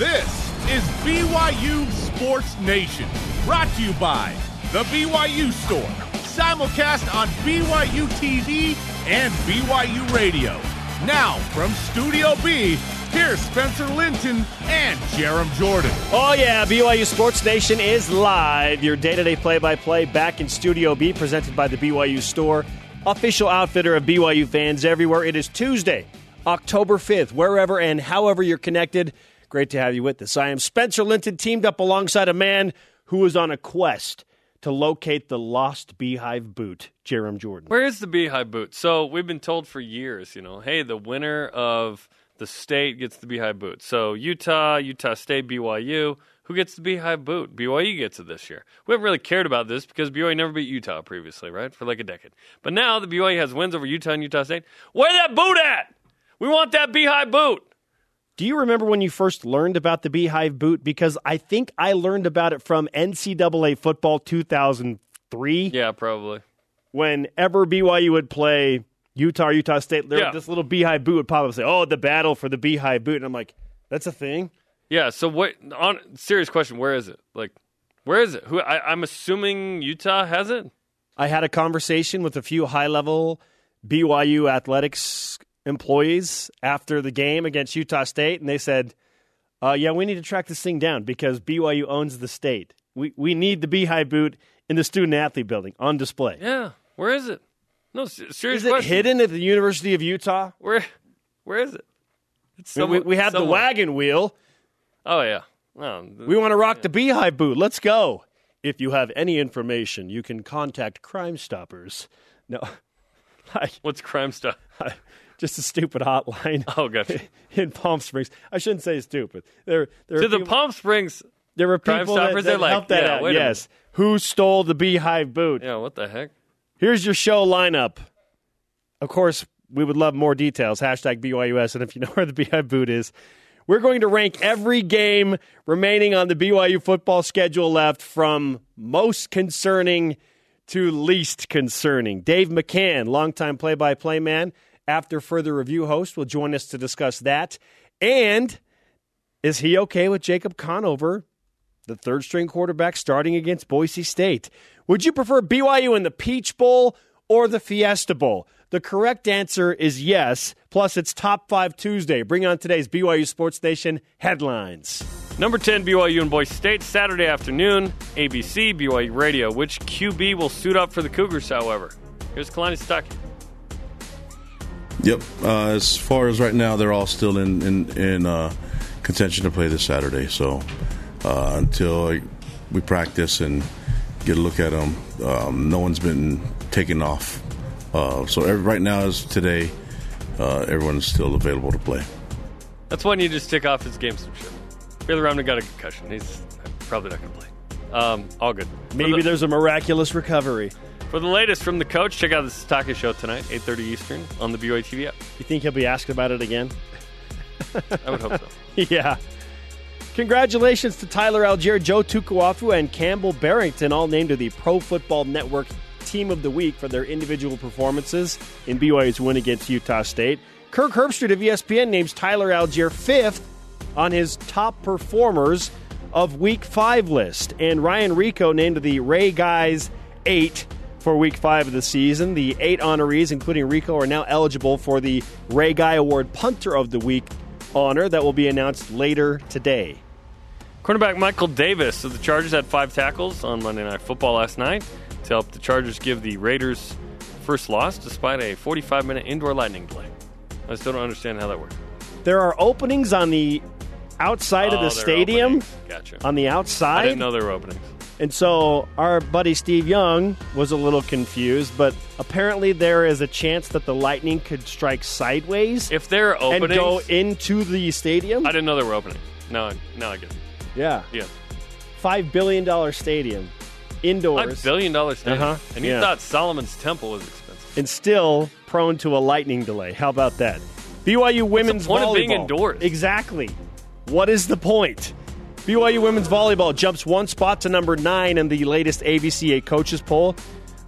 This is BYU Sports Nation, brought to you by The BYU Store, simulcast on BYU TV and BYU Radio. Now, from Studio B, here's Spencer Linton and Jarom Jordan. Oh, yeah, BYU Sports Nation is live. Your day to day play by play back in Studio B, presented by the BYU Store, official outfitter of BYU fans everywhere. It is Tuesday, October 5th, wherever and however you're connected. Great to have you with us. I am Spencer Linton, teamed up alongside a man who is on a quest to locate the lost beehive boot, Jarom Jordan. Where is the beehive boot? So we've been told for years, you know, hey, the winner of the state gets the beehive boot. So Utah, Utah State, BYU, who gets the beehive boot? BYU gets it this year. We haven't really cared about this because BYU never beat Utah previously, right? For like a decade. But now the BYU has wins over Utah and Utah State. Where that boot at? We want that beehive boot. Do you remember when you first learned about the Beehive boot? Because I think I learned about it from NCAA football 2003. Yeah, probably. Whenever BYU would play Utah Utah State, there, Yeah. this little Beehive boot would pop up and say, "Oh, the battle for the Beehive boot," and I'm like, "That's a thing." Yeah. So what? On serious question, where is it? Like, where is it? Who? I, I'm assuming Utah has it. I had a conversation with a few high level BYU athletics employees after the game against Utah State, and they said, uh, "Yeah, we need to track this thing down because BYU owns the state. We we need the Beehive boot in the student athlete building on display." Yeah. Where is it? No, se- serious Is it question. hidden at the University of Utah? Where? Where is it? It's mean, we, we have the wagon wheel. Oh yeah. We want to rock the Beehive boot. Let's go. If you have any information, you can contact Crime Stoppers. No, I, what's crime stuff? Just a stupid hotline. Oh, gotcha. in Palm Springs. I shouldn't say stupid. There, there To the people, Palm Springs. there were people that, that like, helped that yeah, out. Yes, who stole the Beehive boot? Yeah. What the heck? Here's your show lineup. Of course, we would love more details. Hashtag BYUS. And if you know where the Beehive boot is, we're going to rank every game remaining on the BYU football schedule left from most concerning to least concerning. Dave McCann, longtime play by play man, after further review host, will join us to discuss that. And is he okay with Jacob Conover, the third string quarterback, starting against Boise State? Would you prefer BYU in the Peach Bowl or the Fiesta Bowl? The correct answer is yes. Plus, it's Top 5 Tuesday. Bring on today's BYU Sports Nation headlines. Number 10, BYU and Boise State, Saturday afternoon, ABC, BYU Radio. Which QB will suit up for the Cougars, however? Here's Kalani Sitake. Yep. Uh, as far as right now, they're all still in in, in uh, contention to play this Saturday. So uh, until we practice and get a look at them, um, no one's been taken off. Uh, so every, right now, is today, uh, everyone's still available to play. That's when you just tick off his gamesmanship. Baylor Romney got a concussion. He's probably not going to play. Um, all good. Maybe the, there's a miraculous recovery. For the latest from the coach, check out the Sitake Show tonight, 8.30 Eastern on the BYU TV app. You think he'll be asked about it again? I would hope so. yeah. Congratulations to Tyler Allgeier, Joe Tukuafu, and Campbell Barrington, all named to the Pro Football Network Team of the Week for their individual performances in BYU's win against Utah State. Kirk Herbstreit of ESPN names Tyler Allgeier fifth on his top performers of Week 5 list. And Ryan Rehkow named to the Ray Guys 8 for Week 5 of the season. The eight honorees, including Rehkow, are now eligible for the Ray Guy Award Punter of the Week honor that will be announced later today. Cornerback Michael Davis of the Chargers had five tackles on Monday Night Football last night to help the Chargers give the Raiders first loss despite a 45 minute indoor lightning delay. I still don't understand how that worked. There are openings on the outside of Oh, the stadium. Gotcha. on the outside? I didn't know there were openings. And so our buddy Steve Young was a little confused, but apparently there is a chance that the lightning could strike sideways If there are and openings, go into the stadium. I didn't know there were openings. No, I- now I get it. yeah. Yeah. Five billion dollar stadium. Indoors. Five billion dollars stadium. Uh-huh. And you Yeah. thought Solomon's Temple was expensive. and still prone to a lightning delay. How about that? BYU women's point of volleyball. being indoors? Exactly. What is the point? BYU women's volleyball jumps one spot to number nine in the latest AVCA coaches poll.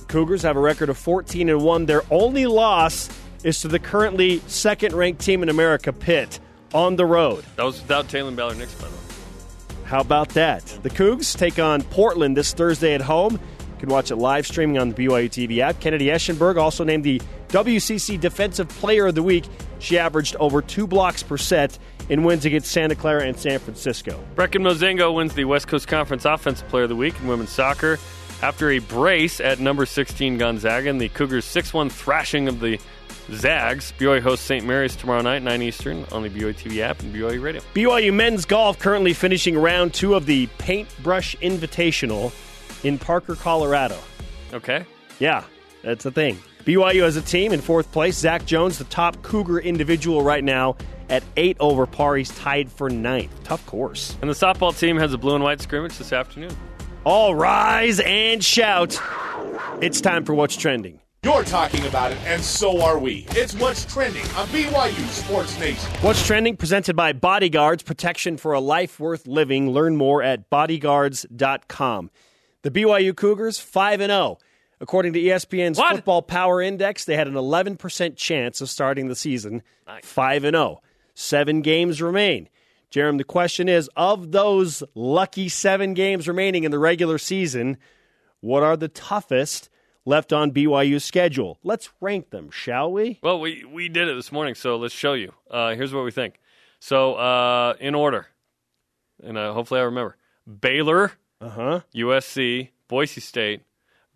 Cougars have a record of 14 and one. Their only loss is to the currently second-ranked team in America, Pitt. on the road. That was without Taylor Ballard Nix, by the way. How about that? The Cougs take on Portland this Thursday at home. You can watch it live streaming on the BYU TV app. Kennedy Eschenberg also named the WCC Defensive Player of the Week. She averaged over two blocks per set in wins against Santa Clara and San Francisco. Brecken Mozingo wins the West Coast Conference Offensive Player of the Week in women's soccer after a brace at number 16 Gonzaga and the Cougars' 6 1 thrashing of the Zags. BYU hosts St. Mary's tomorrow night, 9 Eastern, on the BYU TV app and BYU Radio. BYU men's golf currently finishing round two of the Paintbrush Invitational in Parker, Colorado. Okay. Yeah, that's the thing. BYU as a team in fourth place. Zach Jones, the top Cougar individual right now, at eight over par. He's tied for ninth. Tough course. And the softball team has a blue and white scrimmage this afternoon. All rise and shout. It's time for What's Trending. You're talking about it, and so are we. It's what's trending on BYU Sports Nation. What's Trending presented by Bodyguards, protection for a life worth living. Learn more at bodyguards.com. The BYU Cougars, 5 and 0. According to ESPN's What? Football Power Index, they had an 11% chance of starting the season 5 and 0. 7 games remain. Jeremy, the question is of those lucky 7 games remaining in the regular season, what are the toughest left on BYU's schedule? Let's rank them, shall we? Well, we, we did it this morning, so let's show you. Uh, here's what we think. So, uh, in order, and uh, hopefully I remember Baylor, Uh-huh. USC, Boise State,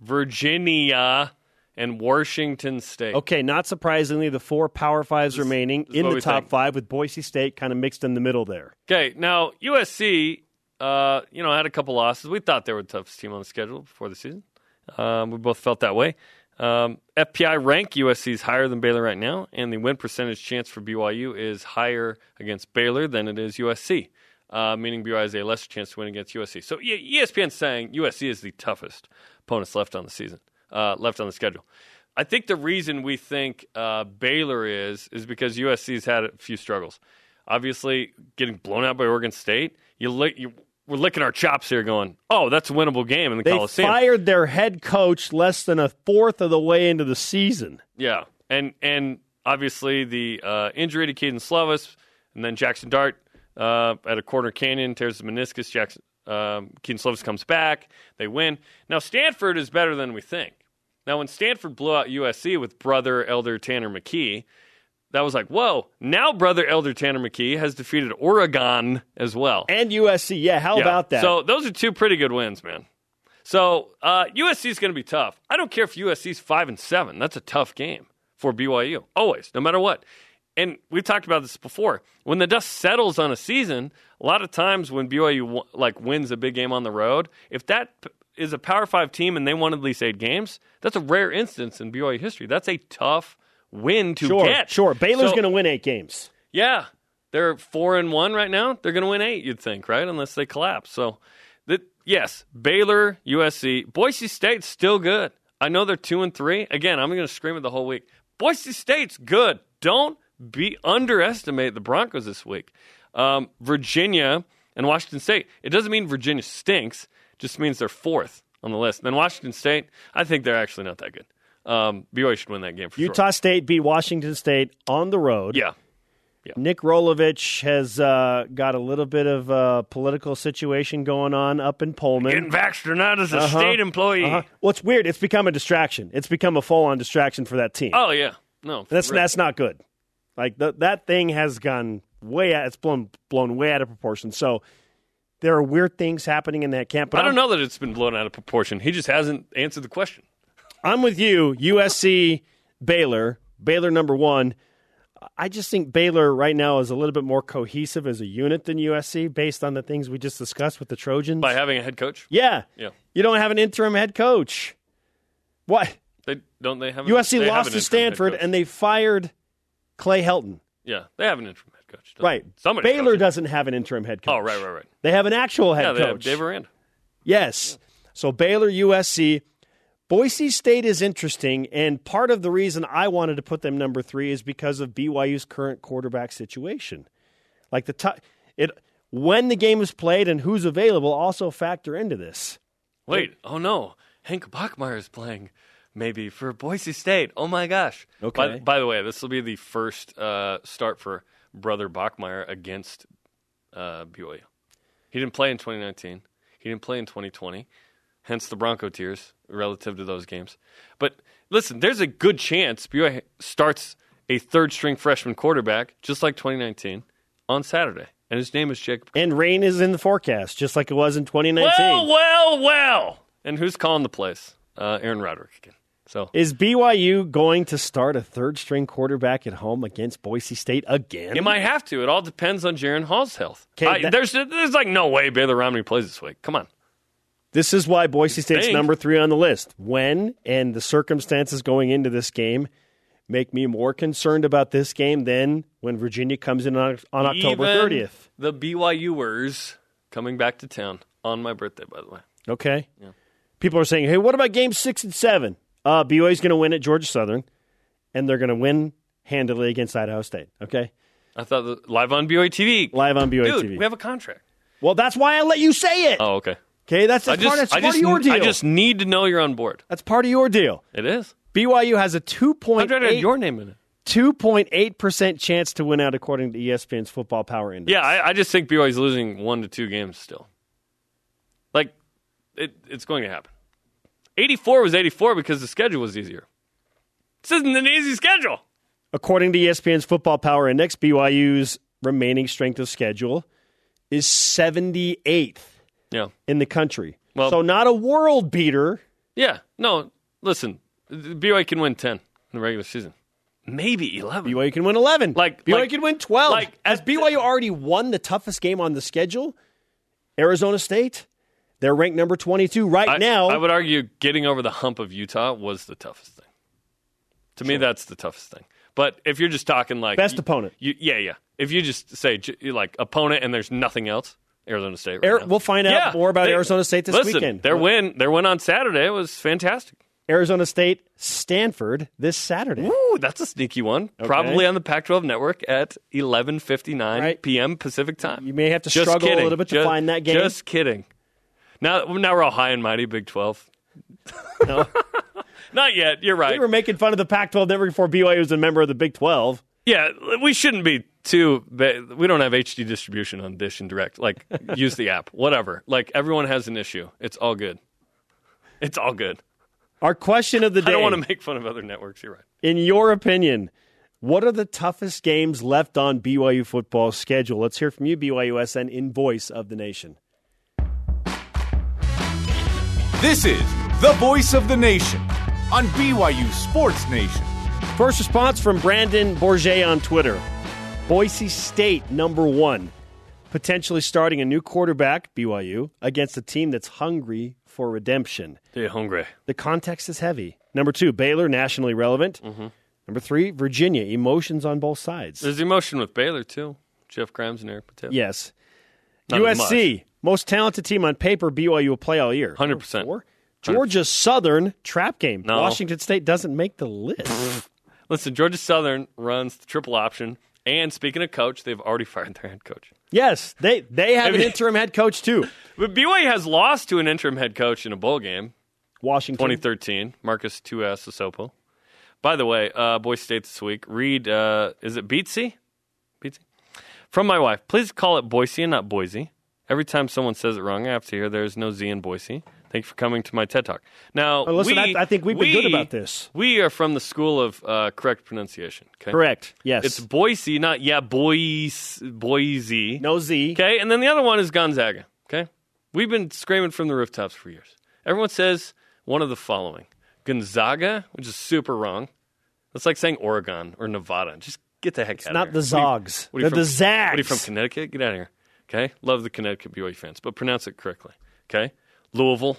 Virginia, and Washington State. Okay, not surprisingly, the four Power Fives remaining this in the top think. five with Boise State kind of mixed in the middle there. Okay, now USC, uh, you know, had a couple losses. We thought they were the toughest team on the schedule before the season. Um, we both felt that way. Um, FPI rank USC is higher than Baylor right now, and the win percentage chance for BYU is higher against Baylor than it is USC, uh, meaning BYU has a lesser chance to win against USC. So ESPN's saying USC is the toughest opponents left on the season, uh, left on the schedule. I think the reason we think uh, Baylor is is because USC's had a few struggles. Obviously, getting blown out by Oregon State, you, li- you we're licking our chops here, going, "Oh, that's a winnable game in the They Coliseum." fired their head coach less than a fourth of the way into the season. Yeah, and and obviously the uh, injury to Kedon Slovis, and then Jackson Dart uh, at a corner canyon tears the meniscus. Jackson um, Kedon Slovis comes back. They win. Now Stanford is better than we think. Now when Stanford blew out USC with brother Elder Tanner McKee, that was like, whoa! Now brother Elder Tanner McKee has defeated Oregon as well. And USC, yeah, how Yeah. about that? So those are two pretty good wins, man. So uh, USC is going to be tough. I don't care if USC's five and seven. That's a tough game for BYU, always, no matter what. And we've talked about this before. When the dust settles on a season, a lot of times when BYU like wins a big game on the road, if that is a Power Five team and they won at least eight games, that's a rare instance in BYU history. That's a tough win to sure, get. sure. Baylor's So- going to win eight games. yeah, they're four and one right now. They're going to win eight, you'd think, right? Unless they collapse. So, that yes, Baylor, USC, Boise State's still good. I know they're two and three. Again, I'm going to scream it the whole week. Boise State's good. Don't be underestimate the Broncos this week. Um, Virginia and Washington State. It doesn't mean Virginia stinks. Just means they're fourth on the list. Then Washington State. I think they're actually not that good. Um, BYU should win that game for Utah sure. State beat Washington State on the road. Yeah. yeah. Nick Rolovich has uh, got a little bit of a political situation going on up in Pullman. Getting vaxxed or not as a Uh-huh. state employee. Uh-huh. Well, it's weird. It's become a distraction. It's become a full-on distraction for that team. Oh yeah, no, that's real. that's not good. Like th- that thing has gone way out. It's blown blown way out of proportion. So there are weird things happening in that camp. But I don't I'm- know that it's been blown out of proportion. He just hasn't answered the question. I'm with you. USC, Baylor, Baylor number one. I just think Baylor right now is a little bit more cohesive as a unit than USC, based on the things we just discussed with the Trojans. By having a head coach, yeah, Yeah. You don't have an interim head coach. What? they don't they have USC they lost an to Stanford, and they fired Clay Helton. yeah, they have an interim head coach. Right. Somebody Baylor doesn't have an interim head coach. Oh, right, right, right. They have an actual head coach. Yeah, they have coach. Dave Aranda. Yes. So Baylor, USC. Boise State is interesting, and part of the reason I wanted to put them number three is because of BYU's current quarterback situation. Like the t- it when the game is played and who's available also factor into this. Wait, oh no, Hank Bachmeier is playing maybe for Boise State. Oh my gosh. Okay. By, by the way, this will be the first uh, start for brother Bachmeier against uh, BYU. He didn't play in 2019. He didn't play in 2020. Hence the Bronco tears relative to those games. But listen, there's a good chance BYU starts a third string freshman quarterback, just like 2019, on Saturday. And his name is Jacob. And rain is in the forecast, just like it was in 2019. Well, well, well. And who's calling the place? Uh, Aaron Roderick again. So Is BYU going to start a third string quarterback at home against Boise State again? it might have to. It all depends on Jaren Hall's health. I- that- there's there's like no way Baylor Romney plays this week. Come on. This is why Boise State's number three on the list. When and the circumstances going into this game make me more concerned about this game than when Virginia comes in on, on October Even 30th. The BYUers coming back to town on my birthday, by the way. Okay. People are saying, hey, what about game six and seven? Uh, BYU's going to win at Georgia Southern, and they're going to win handily against Idaho State. Okay. I thought the, live on BYU TV. Live on BYU Dude, TV. we have a contract. well, that's why I let you say it. Oh, okay. Okay, that's, I that's part, just, that's I part just, of your deal. I just need to know you're on board. that's part of your deal. It is. BYU has a rather have 2.8 your name in it. 2.8% chance to win out according to ESPN's Football Power Index. Yeah, I, I just think BYU's losing one to two games still. Like, it, it's going to happen. 84 was 84 because the schedule was easier. This isn't an easy schedule. According to ESPN's Football Power Index, BYU's remaining strength of schedule is 78th Yeah. in the country. Well- so not a world beater. Yeah. No, listen, BYU can win 10 in the regular season. Maybe 11. BYU can win 11. Like- BYU like- can win 12. like- As BYU already won the toughest game on the schedule, Arizona State, they're ranked number 22 right I, now. I would argue getting over the hump of Utah was the toughest thing. To me, that's the toughest thing. But if you're just talking like Best you- opponent. you, yeah, yeah. If you just say like opponent and there's nothing else, Arizona State. Right now. we'll find out Yeah, more about they- Arizona State this listen, weekend. Their win, their win on Saturday was fantastic. Arizona State, Stanford this Saturday. Ooh, that's a sneaky one. Probably on the Pac-12 network at 11:59 Right. p.m. Pacific time. You may have to Just struggle kidding. a little bit to Just- find that game. Just kidding. Now, now we're all high and mighty Big 12. No. Not yet. You're right. we were making fun of the Pac-12 never before BYU was a member of the Big 12. Yeah, we shouldn't be too. ba- We don't have HD distribution on Dish and Direct. Like, use the app, whatever. Like, everyone has an issue. It's all good. It's all good. Our question of the day. I don't want to make fun of other networks. You're right. in your opinion, what are the toughest games left on BYU football's schedule? Let's hear from you, BYUSN, in voice of the nation. This is the voice of the nation on BYU Sports Nation. First response from Brandon Bourget on Twitter. Boise State, number one, potentially starting a new quarterback, BYU, against a team that's hungry for redemption. They're hungry. The context is heavy. Number two, Baylor, nationally relevant. Mm-hmm. Number three, Virginia, emotions on both sides. There's emotion with Baylor, too. Jeff Grimes and Eric Patel. Yes. Not as USC, most talented team on paper, BYU will play all year. 100%. Four. Georgia Southern, trap game. No. Washington State doesn't make the list. Listen, Georgia Southern runs the triple option. And speaking of coach, they've already fired their head coach. yes, they, they have an I mean- interim head coach, too. But BYU has lost to an interim head coach in a bowl game. Washington. 2013, Marques Tuiasosopo. By the way, uh, Boise State this week. Read, uh, is it Beatsy? Beatsy? From my wife, please call it Boise and not Boise. Every time someone says it wrong, I have to hear there's no Z in Boise. Thank you for coming to my TED Talk. Now, Oh, listen, we, I- I think we've been good about this. We are from the school of uh, correct pronunciation. Okay? Correct. Yes. It's Boise, not yeah, Boise. Boise. no Z. Okay, and then the other one is Gonzaga. Okay, we've been screaming from the rooftops for years. Everyone says one of the following: Gonzaga, which is super wrong. That's like saying Oregon or Nevada. Just get the heck out not of the here. What are you- Zogs. What are you They're from, the Zags. What are you from Connecticut? Get out of here. Okay, love the Connecticut BYU fans, but pronounce it correctly. Okay, Louisville,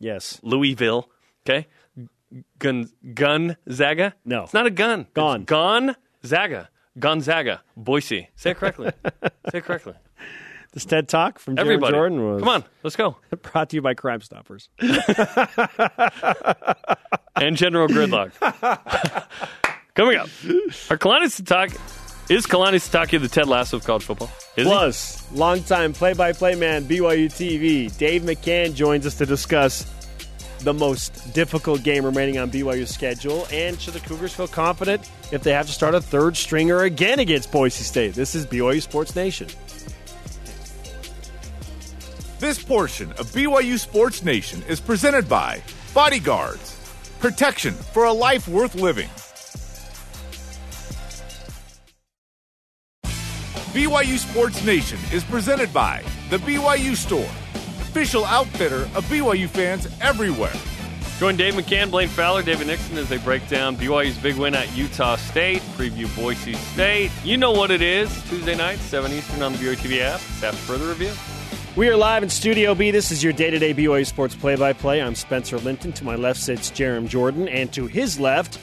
Yes. Louisville. Okay, Gun Gonzaga. No. it's not a gun. Gone. It's Gonzaga. Gonzaga. Boise. Say it correctly. Say it correctly. This TED Talk from Everybody, Jordan was come on, let's go. brought to you by Crime Stoppers. And General Gridlock. Coming up, our Kalani Sitake is Kalani Sitake the Ted Lasso of college football? Is he? Plus, longtime play-by-play man BYU TV Dave McCann joins us to discuss the most difficult game remaining on BYU's schedule? And should the Cougars feel confident if they have to start a third stringer again against Boise State? This is BYU Sports Nation. This portion of BYU Sports Nation is presented by Bodyguards, protection for a life worth living. BYU Sports Nation is presented by The BYU Store, official outfitter of BYU fans everywhere. Join Dave McCann, Blaine Fowler, David Nixon as they break down BYU's big win at Utah State, preview Boise State. You know what it is. Tuesday night, 7 Eastern on the BYU TV app. After further review. We are live in Studio B. This is your day to day BYU Sports play by play. I'm Spencer Linton. To my left sits Jarom Jordan, and to his left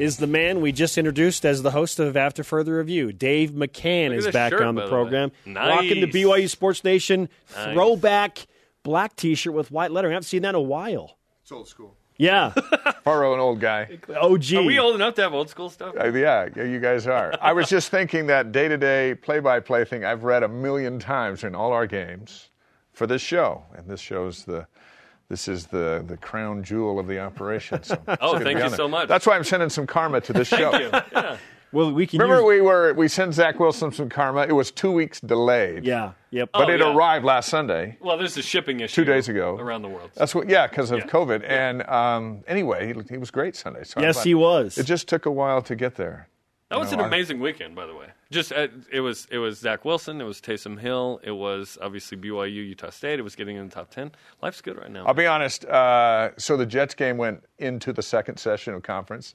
is the man we just introduced as the host of After Further Review. Dave McCann is back shirt, on by the the program. way. Rocking the BYU Sports Nation Nice. throwback black t shirt with white lettering. I haven't seen that in a while. It's old school. Yeah. Faro, an old guy. OG. Are we old enough to have old school stuff? Uh, yeah, yeah, you guys are. I was just thinking that day to day play by play thing I've read a million times in all our games for this show. And this shows the. This is the, the crown jewel of the operation. So Oh, thank you so much. That's why I'm sending some karma to this show. Thank you. Yeah. well, we can Remember, use- we were we sent Zach Wilson some karma. It was two weeks delayed. Yeah. Yep. But Oh, it yeah. arrived last Sunday. Well, there's a shipping issue. Two days ago. Around the world. That's what, yeah, because of Yeah. COVID. And um, anyway, he, he was great Sunday. So yes, he was. It just took a while to get there. That was You an know, I- amazing weekend, by the way. Just uh, it was it was Zach Wilson, it was Taysom Hill, it was obviously BYU, Utah State. It was getting in the top ten. Life's good right now. I'll be honest. Uh, so the Jets game went into the second session of conference.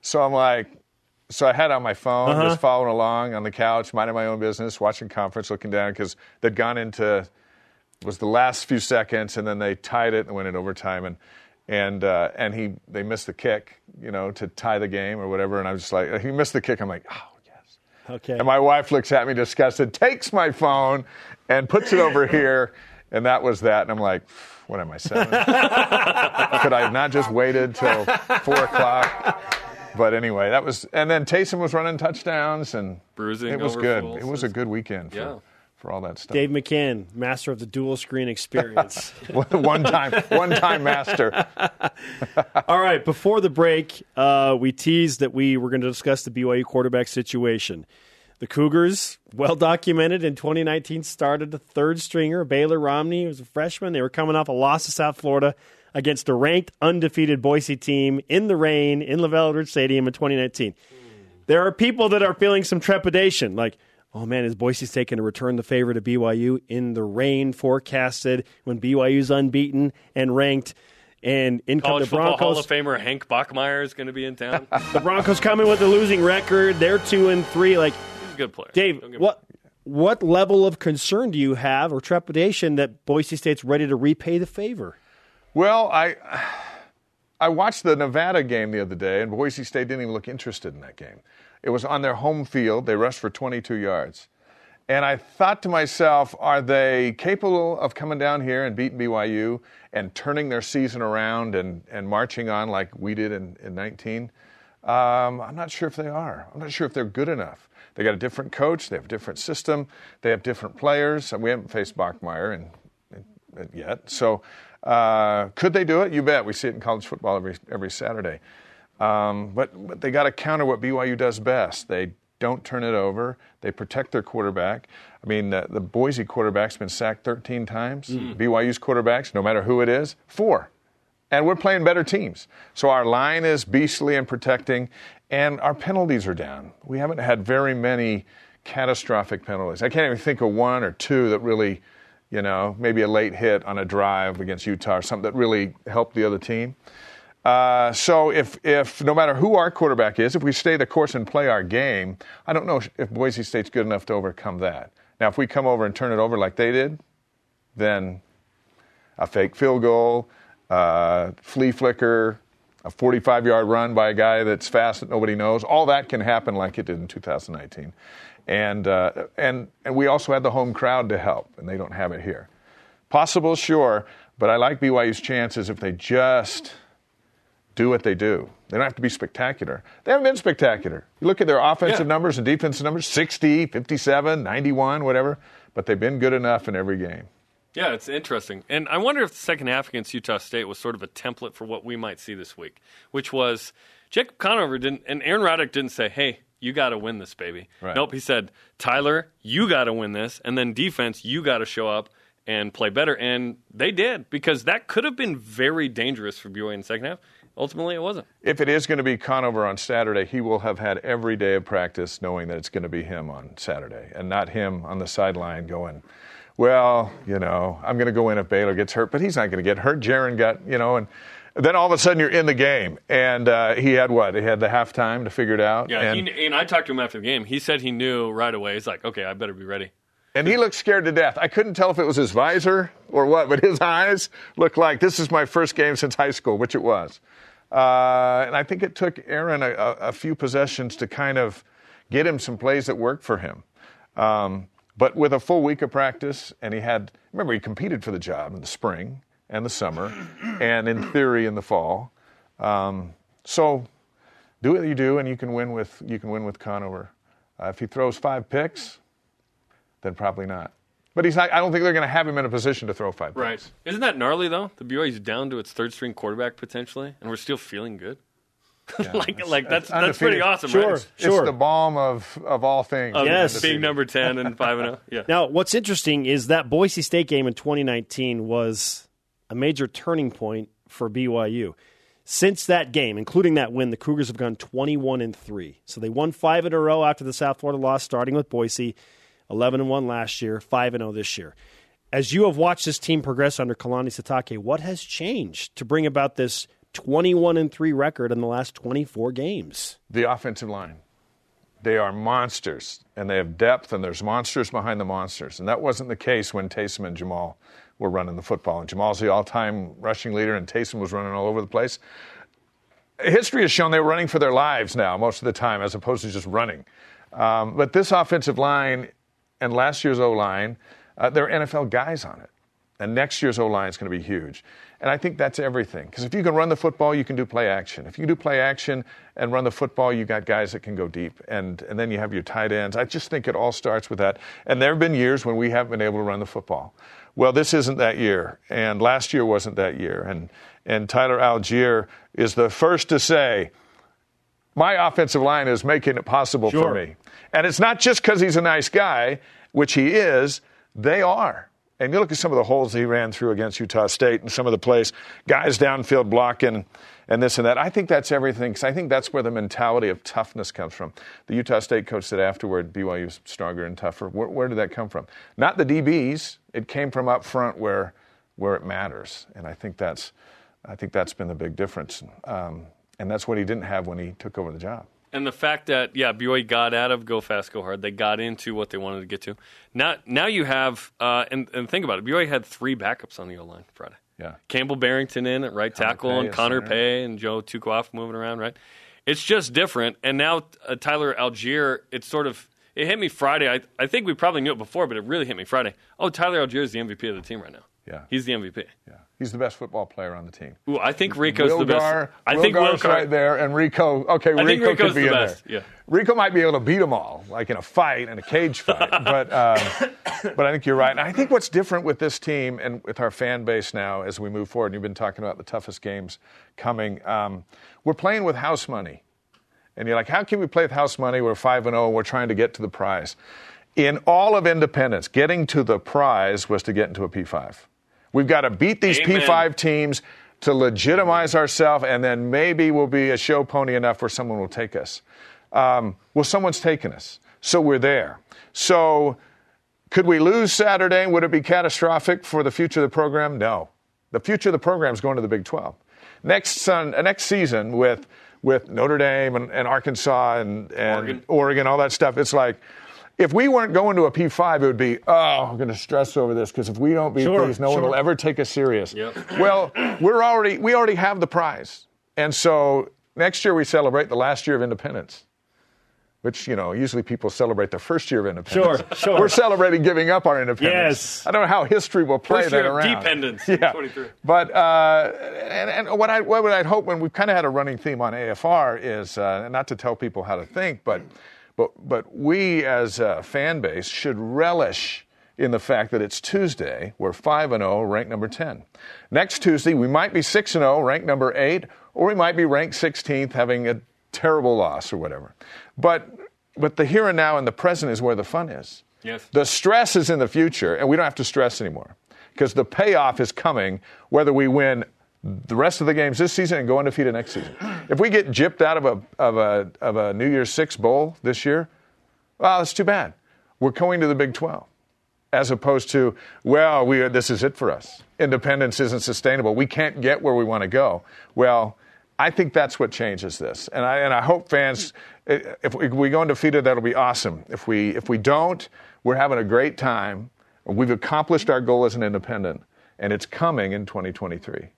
So I'm like, so I had on my phone, Uh-huh. just following along on the couch, minding my own business, watching conference, looking down because they'd gone into was the last few seconds, and then they tied it and went in overtime, and and uh, and he they missed the kick, you know, to tie the game or whatever, and I was just like, he missed the kick. I'm like, oh yes. Okay. And my wife looks at me disgusted, takes my phone, and puts it over here. And that was that. And I'm like, what am I, seven? Could I have not just waited till four o'clock? But anyway, that was. And then Taysom was running touchdowns, and Bruising It was good. fools. It was a good weekend for, Yeah. for all that stuff. Dave McCann, master of the dual screen experience. one time, one time master. All right, before the break, uh, we teased that we were going to discuss the BYU quarterback situation. The Cougars, well documented in 2019, started a third stringer, Baylor Romney, who was a freshman. They were coming off a loss to South Florida against a ranked, undefeated Boise team in the rain in LaVell Edwards Stadium in 2019. There are people that are feeling some trepidation, like, oh man, is Boise State going to return the favor to BYU in the rain forecasted when BYU's unbeaten and ranked? And in come College the football Hall Broncos. of Famer Hank Bachmeier is going to be in town. The Broncos coming with a losing record. They're two and three. Like He's a good player. Dave, Don't me what what level of concern do you have or trepidation that Boise State's ready to repay the favor? Well, I I watched the Nevada game the other day, and Boise State didn't even look interested in that game. It was on their home field. They rushed for 22 yards. And I thought to myself, are they capable of coming down here and beating BYU and turning their season around and, and marching on like we did in, in 19? Um, I'm not sure if they are. I'm not sure if they're good enough. They got a different coach. They have a different system. They have different players. We haven't faced Bachmeier in, in, yet. So uh, could they do it? You bet. We see it in college football every every Saturday. Um, but, but they got to counter what BYU does best. They don't turn it over. They protect their quarterback. I mean, uh, the Boise quarterback's been sacked 13 times. BYU's quarterbacks, no matter who it is, four. And we're playing better teams. So our line is beastly and protecting, and our penalties are down. We haven't had very many catastrophic penalties. I can't even think of one or two that really, you know, maybe a late hit on a drive against Utah or something that really helped the other team. Uh, so if, if no matter who our quarterback is, if we stay the course and play our game, I don't know if Boise State's good enough to overcome that. Now, if we come over and turn it over like they did, then a fake field goal, uh, flea flicker, a 45 yard run by a guy that's fast that nobody knows, all that can happen like it did in 2019. And, uh, and, and we also had the home crowd to help, and they don't have it here. Possible, sure, but I like BYU's chances if they just do what they do. They don't have to be spectacular. They haven't been spectacular. You look at their offensive Yeah. numbers and defensive numbers 60, 57, 91, whatever, but they've been good enough in every game. Yeah, it's interesting. And I wonder if the second half against Utah State was sort of a template for what we might see this week, which was Jacob Conover didn't, and Aaron Roderick didn't say, hey, you got to win this, baby. Right. Nope, he said, Tyler, you got to win this. And then defense, you got to show up and play better. And they did, because that could have been very dangerous for BYU in the second half. Ultimately, it wasn't. If it is going to be Conover on Saturday, he will have had every day of practice knowing that it's going to be him on Saturday and not him on the sideline going, well, you know, I'm going to go in if Baylor gets hurt, but he's not going to get hurt. Jaren got, you know, and then all of a sudden you're in the game. And uh, he had what? He had the halftime to figure it out. Yeah, and, he, and I talked to him after the game. He said he knew right away. He's like, okay, I better be ready. And he looked scared to death. I couldn't tell if it was his visor or what, but his eyes looked like this is my first game since high school, which it was. Uh, and I think it took Aaron a, a, few possessions to kind of get him some plays that worked for him. Um, but with a full week of practice, and he had, remember, he competed for the job in the spring and the summer, and in theory in the fall. Um, so do what you do, and you can win with you can win with Conover. Uh, if he throws five picks, then probably not. But he's not. I don't think they're going to have him in a position to throw five. Right. picks. Isn't that gnarly, though? The BYU's down to its third string quarterback potentially, and we're still feeling good. like, like that's that's pretty awesome, Sure. right? It's the balm of of all things. Of Yes. being number ten and five and zero. Oh, yeah. Now, what's interesting is that Boise State game in 2019 was a major turning point for BYU. Since that game, including that win, the Cougars have gone 21 and 3. So they won 5 in a row after the South Florida loss starting with Boise, 11 and 1 last year, 5 and 0 this year. As you have watched this team progress under Kalani Sitake, what has changed to bring about this 21 and 3 record in the last 24 games? the offensive line. They are monsters, and they have depth, and there's monsters behind the monsters. And that wasn't the case when Taysom and Jamal were running the football. And Jamal's the all-time rushing leader, and Taysom was running all over the place. History has shown they were running for their lives now most of the time, as opposed to just running. Um, but this offensive line and last year's O line, uh, there are NFL guys on it. And next year's O line is going to be huge. And I think that's everything. Because if you can run the football, you can do play action. If you do play action and run the football, you got guys that can go deep. And, and then you have your tight ends. I just think it all starts with that. And there have been years when we haven't been able to run the football. Well, this isn't that year. And last year wasn't that year. And, and Tyler Allgeier is the first to say, my offensive line is making it possible Sure. for me. And it's not just because he's a nice guy, which he is, they are. And you look at some of the holes he ran through against Utah State and some of the plays, guys downfield blocking and this and that. I think that's everything because I think that's where the mentality of toughness comes from. The Utah State coach said afterward, BYU's stronger and tougher. Where, where did that come from? Not the DBs. It came from up front where, where it matters. And I think that's, I think that's been the big difference. Um, and that's what he didn't have when he took over the job. And the fact that yeah, BYU got out of go fast, go hard. They got into what they wanted to get to. Now, now you have uh, and, and think about it. BYU had three backups on the O line Friday. Yeah. Campbell Barrington in at right tackle Pay and Connor center. Pay and Joe Tukuafu moving around. Right. It's just different. And now uh, Tyler Allgeier. It's sort of it hit me Friday. I I think we probably knew it before, but it really hit me Friday. Oh, Tyler Allgeier is the MVP of the team right now. Yeah. He's the MVP. Yeah, he's the best football player on the team. Ooh, I think Rehkow's the best. Wilgar, I think Wilgar's Wilgar, right there, and Rehkow. Okay, I think Rehkow Rehkow's could be the in best, there. yeah. Rehkow might be able to beat them all, like in a fight, in a cage fight. but um, but I think you're right. And I think what's different with this team and with our fan base now as we move forward. And you've been talking about the toughest games coming. Um, we're playing with house money, and you're like, how can we play with house money? We're five and zero. We're trying to get to the prize. In all of independence, getting to the prize was to get into a P5. We've got to beat these Amen. P5 teams to legitimize ourselves, and then maybe we'll be a show pony enough where someone will take us. Um, well, someone's taken us, so we're there. So, could we lose Saturday? Would it be catastrophic for the future of the program? No. The future of the program is going to the Big 12. Next, son, uh, next season with with Notre Dame and, and Arkansas and, and Oregon. Oregon, all that stuff, it's like if we weren't going to a P5, it would be, oh, I'm going to stress over this because if we don't beat Sure, these, no one will ever take us serious. Yep. Well, we're already we already have the prize, and so next year we celebrate the last year of independence, which you know usually people celebrate the first year of independence. Sure, sure. We're celebrating giving up our independence. Yes. I don't know how history will play First that year of around. dependence, Yeah. 23. But uh, and, and what I what would I'd hope when we've kind of had a running theme on AFR is uh, not to tell people how to think, but but but we as a fan base should relish in the fact that it's Tuesday. We're 5 and 0, ranked number 10. Next Tuesday, we might be 6 and 0, ranked number 8, or we might be ranked 16th, having a terrible loss or whatever. But but the here and now and the present is where the fun is. Yes. The stress is in the future, and we don't have to stress anymore because the payoff is coming whether we win the rest of the games this season and go undefeated next season. If we get gypped out of a, of a, of a New Year's Six bowl this year, well, that's too bad. We're going to the Big 12 as opposed to, well, we are, this is it for us. Independence isn't sustainable. We can't get where we want to go. Well, I think that's what changes this. And I, and I hope fans, if we go undefeated, that'll be awesome. If we, if we don't, we're having a great time. We've accomplished our goal as an independent, and it's coming in 2023.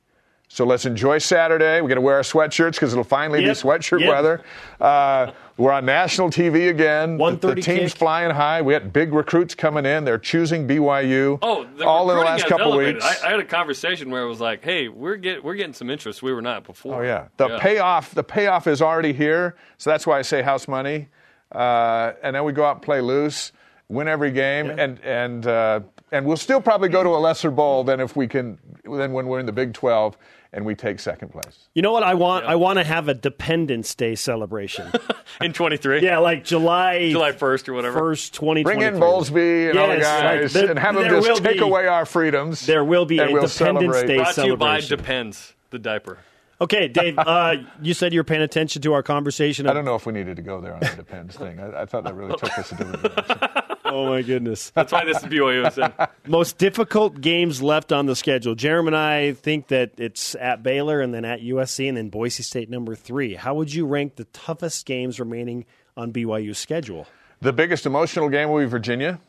So let's enjoy Saturday. We're going to wear our sweatshirts because it'll finally Yep. be sweatshirt Yep. weather. Uh, we're on national TV again. The, the team's kick. flying high. We had big recruits coming in. They're choosing BYU. Oh, the all in the last couple elevated. weeks. I, I had a conversation where it was like, "Hey, we're get we're getting some interest we were not before." Oh yeah, the payoff. The payoff is already here. So that's why I say house money. Uh, and then we go out and play loose, win every game, and and uh, and we'll still probably go to a lesser bowl than if we can than when we're in the Big 12 and we take second place. You know what I want? I want to have a Dependence Day celebration. in 23. yeah, like July July 1st or whatever. first, twenty Bring in Bowlesby and all the Yes, like, guys, and have them just take be- away our freedoms. There will be a we'll Dependence celebrate. Day Brought to you by celebration. Depends the diaper. Okay, Dave, uh, you said you were paying attention to our conversation. I don't know if we needed to go there on the Depends thing. I, I thought that really took us a different direction. Oh my goodness. That's why this is BYU. Most difficult games left on the schedule. Jeremy and I think that it's at Baylor and then at USC and then Boise State number three. How would you rank the toughest games remaining on BYU's schedule? The biggest emotional game will be Virginia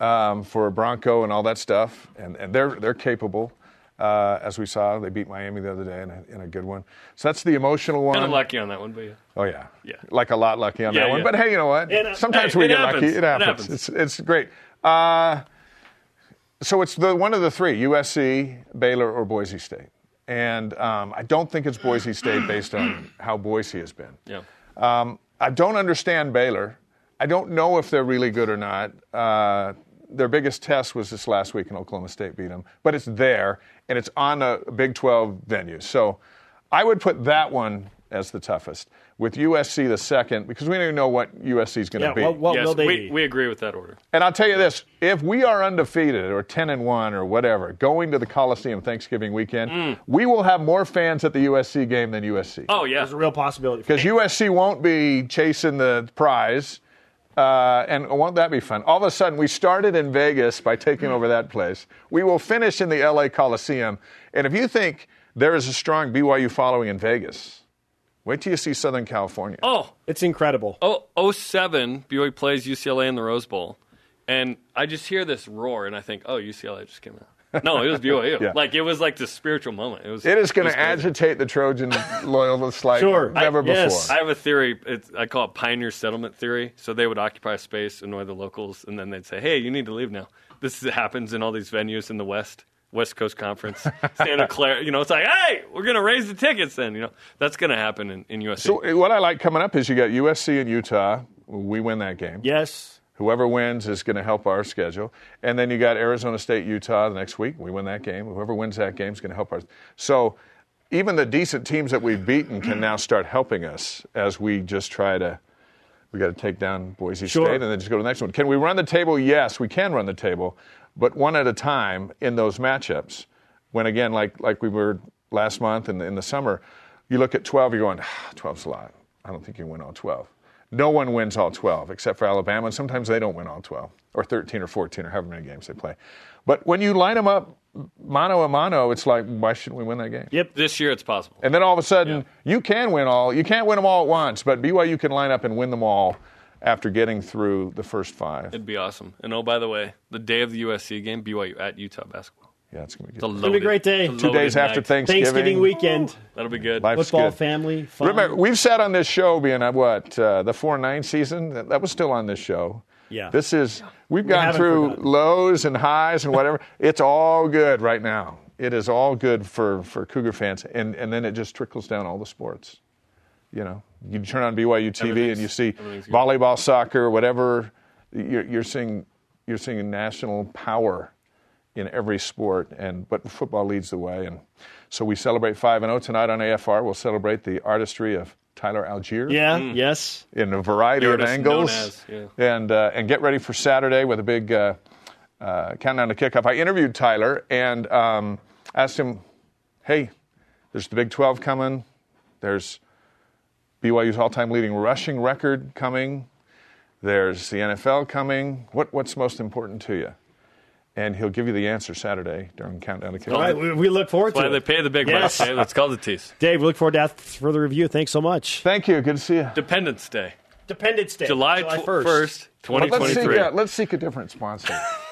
um, for Bronco and all that stuff, and, and they're they're capable. Uh, as we saw, they beat Miami the other day in a, in a good one. So that's the emotional one. Kind of lucky on that one, but yeah. Oh yeah, Yeah. like a lot lucky on Yeah, that one. But hey, you know what? It- Sometimes hey, we get happens. lucky. It It happens. happens. It's it's great. Uh, so it's the one of the three: USC, Baylor, or Boise State. And um, I don't think it's Boise State based on how Boise has been. Yeah. Um, I don't understand Baylor. I don't know if they're really good or not. Uh, their biggest test was this last week, and Oklahoma State beat them. But it's there, and it's on a Big 12 venue. So I would put that one as the toughest, with USC the second, because we don't even know what USC is going to Yeah, be. what, what yes, will they we, be? we agree with that order. And I'll tell you this: if we are undefeated or ten and one or whatever, going to the Coliseum Thanksgiving weekend, mm. we will have more fans at the USC game than USC. Oh yeah. There's a real possibility. Because USC won't be chasing the prize. Uh, and won't that be fun? All of a sudden, we started in Vegas by taking over that place. We will finish in the LA Coliseum. And if you think there is a strong BYU following in Vegas, wait till you see Southern California. Oh, It's incredible. Oh, 07, BYU plays UCLA in the Rose Bowl. And I just hear this roar, and I think, oh, UCLA just came out. No, it was BYU. Yeah. Like, it was like this spiritual moment. It was. It is going to agitate the Trojan loyalists like Sure. never I- before. yes. I have a theory. It's, I call it pioneer settlement theory. So they would occupy space, annoy the locals, and then they'd say, "Hey, you need to leave now." This is, happens in all these venues in the West, West Coast Conference, Santa Clara. You know, it's like, "Hey, we're going to raise the tickets." Then you know that's going to happen in, in USC. So what I like coming up is you got USC and Utah. We win that game. Yes. Whoever wins is going to help our schedule. And then you got Arizona State, Utah the next week. We win that game. Whoever wins that game is going to help us. So even the decent teams that we've beaten can now start helping us as we just try to. We got to take down Boise Sure. State and then just go to the next one. Can we run the table? Yes, we can run the table, but one at a time in those matchups. When again, like like we were last month in the, in the summer, you look at 12, you're going, ah, 12's a lot. I don't think you can win all 12. No one wins all 12 except for Alabama, and sometimes they don't win all 12, or 13 or 14, or however many games they play. But when you line them up mano a mano, it's like, why shouldn't we win that game? Yep. this year, it's possible. And then all of a sudden, you can win all. You can't win them all at once, but BYU can line up and win them all after getting through the first five. It'd be awesome. And oh, by the way, the day of the USC game, BYU at Utah basketball. Yeah, it's going to be good. It's a good. loaded, be a great day. a Two loaded days after night. Thanksgiving. Thanksgiving weekend. That'll be good. Life's Football, good. family, fun. Remember, we've sat on this show being at what uh, the four nine season. That that was still on this show. Yeah. This is we've gone through forgotten. lows and highs and whatever. it's all good right now. It is all good for for Cougar fans, and and then it just trickles down all the sports. You know, you turn on BYU TV and you see volleyball, soccer, whatever. You're, you're seeing you're seeing national power in every sport, and but football leads the way. And so we celebrate five and zero tonight on AFR. We'll celebrate the artistry of Tyler Allgeier. Yeah, yes. in a variety of Artist known angles, as, yeah. and uh, and get ready for Saturday with a big uh, uh, countdown to kickoff. I interviewed Tyler and um, asked him, "Hey, there's the Big 12 coming. There's BYU's all-time leading rushing record coming. There's the NFL coming. What what's most important to you?" And he'll give you the answer Saturday during countdown to kickoff. All right, we, we look forward Why to they it. They pay the big Yes. bucks? Hey, let's call the tease. Dave, we look forward to that further review. Thanks so much. Thank you. Good to see you. Dependence Day, Dependence Day, July first, twenty Let's seek, three. a, let's seek a different sponsor.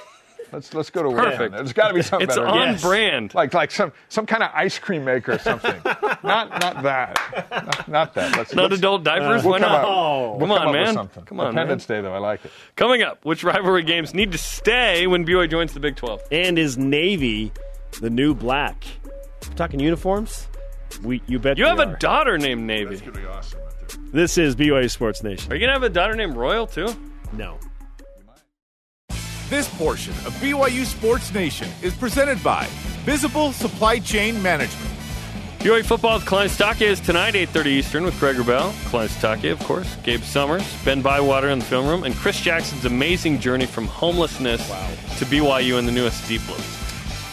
let's let's go to Perfect. Wayne. There's got to be something It's better. on Yes. brand. like like some some kind of ice cream maker or something. not not that. Not, not that. Let's, Not let's, adult diapers. we'll Why not? up- Oh. we'll Come come on, up with man. something. Come on, man. Independence Day though, I like it. Coming up, which rivalry games need to stay when BYU joins the Big 12? And is Navy the new black? We're talking uniforms? We, you bet You have are. a daughter named Navy. be awesome. This is BYU Sports Nation. Are you going to have a daughter named Royal, too? No. This portion of BYU Sports Nation is presented by Visible Supply Chain Management. BYU football with Kalani Sitake is tonight, 8.30 Eastern with Greg Wrubell. Kalani Sitake, of course. Gabe Summers, Ben Bywater in the film room, and Chris Jackson's amazing journey from homelessness to BYU and the newest Deep Blues.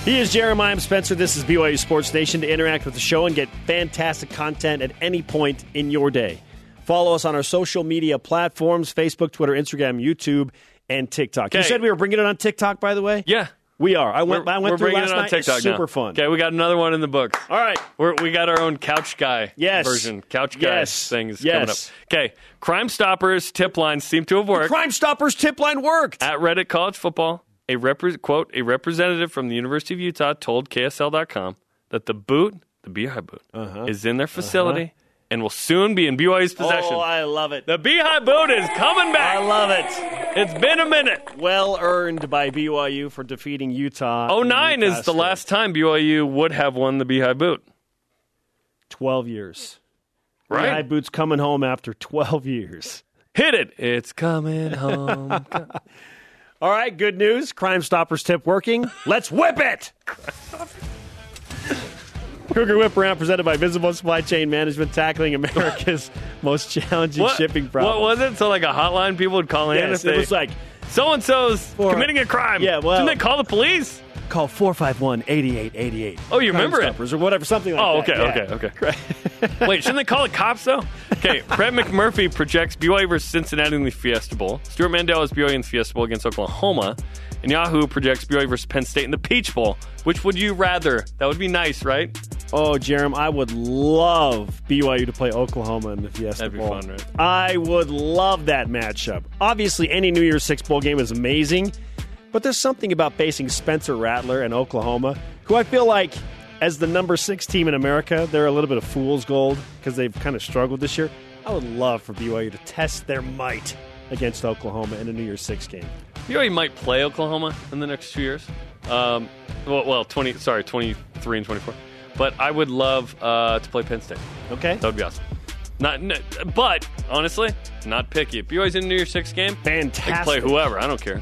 He is Jeremiah M. Spencer. This is BYU Sports Nation. To interact with the show and get fantastic content at any point in your day, follow us on our social media platforms Facebook, Twitter, Instagram, YouTube, and TikTok. You said we were bringing it on TikTok, by the way? Yeah. We are. I went, I went we're through bringing last it on night. TikTok Super now. fun. Okay, we got another one in the book. All right. We're, we got our own couch guy Yes. version. Couch guy Yes. things Yes. coming up. Okay, Crime Stoppers tip lines seem to have worked. Crime Stoppers tip line worked. At Reddit College Football, a repre- quote a representative from the University of Utah told KSL.com that the boot, the Beehive boot, Uh-huh. is in their facility and will soon be in BYU's oh, possession. Oh, I love it. the Beehive boot is coming back. I love it. It's been a minute. Well earned by BYU for defeating Utah. Oh in nine Utah is the last time BYU would have won the Beehive boot. 12 years. Right? High Boots coming home after 12 years. Hit it. It's coming home. All right, good news. Crime Stoppers tip working. Let's whip it. Cougar Whip Around presented by Visible Supply Chain Management, tackling America's most challenging what, shipping problem. what was it? So like a hotline people would call in Yes, if they it was like so and so's committing a crime. Yeah, well- Didn't they call the police? call 451-8888. Oh, you Crime remember it? Or whatever, something like Oh, that. okay, Yeah. okay, okay. Wait, shouldn't they call the cops though? Okay, Brett McMurphy projects BYU versus Cincinnati in the Fiesta Bowl. Stewart Mandel is BYU in the Fiesta Bowl against Oklahoma, and Yahoo projects BYU versus Penn State in the Peach Bowl. Which would you rather? That would be nice, right? Oh, Jarom, I would love BYU to play Oklahoma in the Fiesta That'd be Bowl. fun, right? I would love that matchup. Obviously, any New Year's Six bowl game is amazing, but there's something about facing Spencer Rattler and Oklahoma, who I feel like, as the number six team in America, they're a little bit of fool's gold because they've kind of struggled this year. I would love for BYU to test their might against Oklahoma in a New Year's Six game. BYU might play Oklahoma in the next two years. Um, well, well, twenty. Sorry, twenty-three and twenty-four. But I would love uh, to play Penn State. Okay? That would be awesome. Not, n- but honestly, not picky. If BYU's in the New Year's Six game, they can Fantastic. play whoever. I don't care.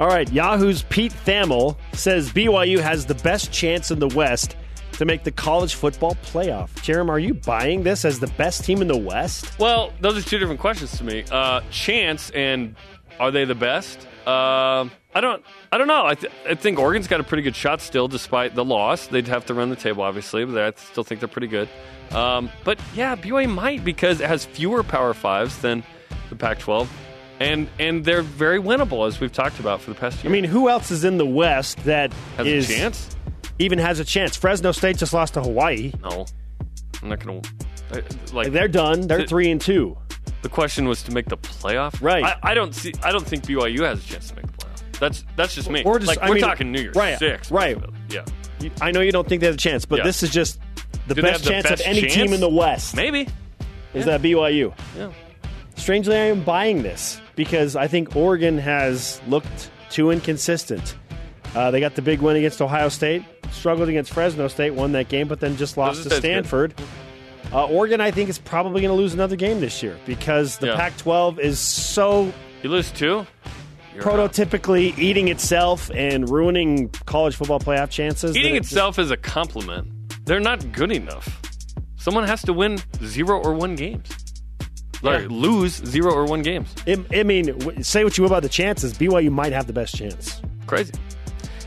All right, Yahoo's Pete Thamel says BYU has the best chance in the West to make the college football playoff. Jarom, are you buying this as the best team in the West? Well, those are two different questions to me. Uh, chance and are they the best? Um I don't. I don't know. I, th- I think Oregon's got a pretty good shot still, despite the loss. They'd have to run the table, obviously, but I still think they're pretty good. Um, but yeah, BYU might because it has fewer Power Fives than the Pac-12, and and they're very winnable, as we've talked about for the past year. I mean, who else is in the West that has is- a chance? even has a chance? Fresno State just lost to Hawaii. No, I'm not to. Like Like they're done. They're Th- three and two. The question was to make the playoff, Right. I, I don't see. I don't think BYU has a chance to make. That's that's just me. Or just- like I we're mean, talking New Year's right, six, right. Yeah, I know you don't think they have a chance, but Yeah. this is just the Do best the chance best of any chance? team in the West. maybe. Is that BYU? Yeah. Strangely, I am buying this because I think Oregon has looked too inconsistent. Uh, they got the big win against Ohio State, struggled against Fresno State, won that game, but then just lost to Stanford. Uh, Oregon, I think, is probably going to lose another game this year because the Yeah. Pac 12 is so. You lose two. Prototypically eating itself and ruining college football playoff chances. Eating it itself is a compliment. They're not good enough. Someone has to win zero or one games. Yeah. lose zero or one games. I I mean, w- say what you will about the chances. BYU might have the best chance. Crazy.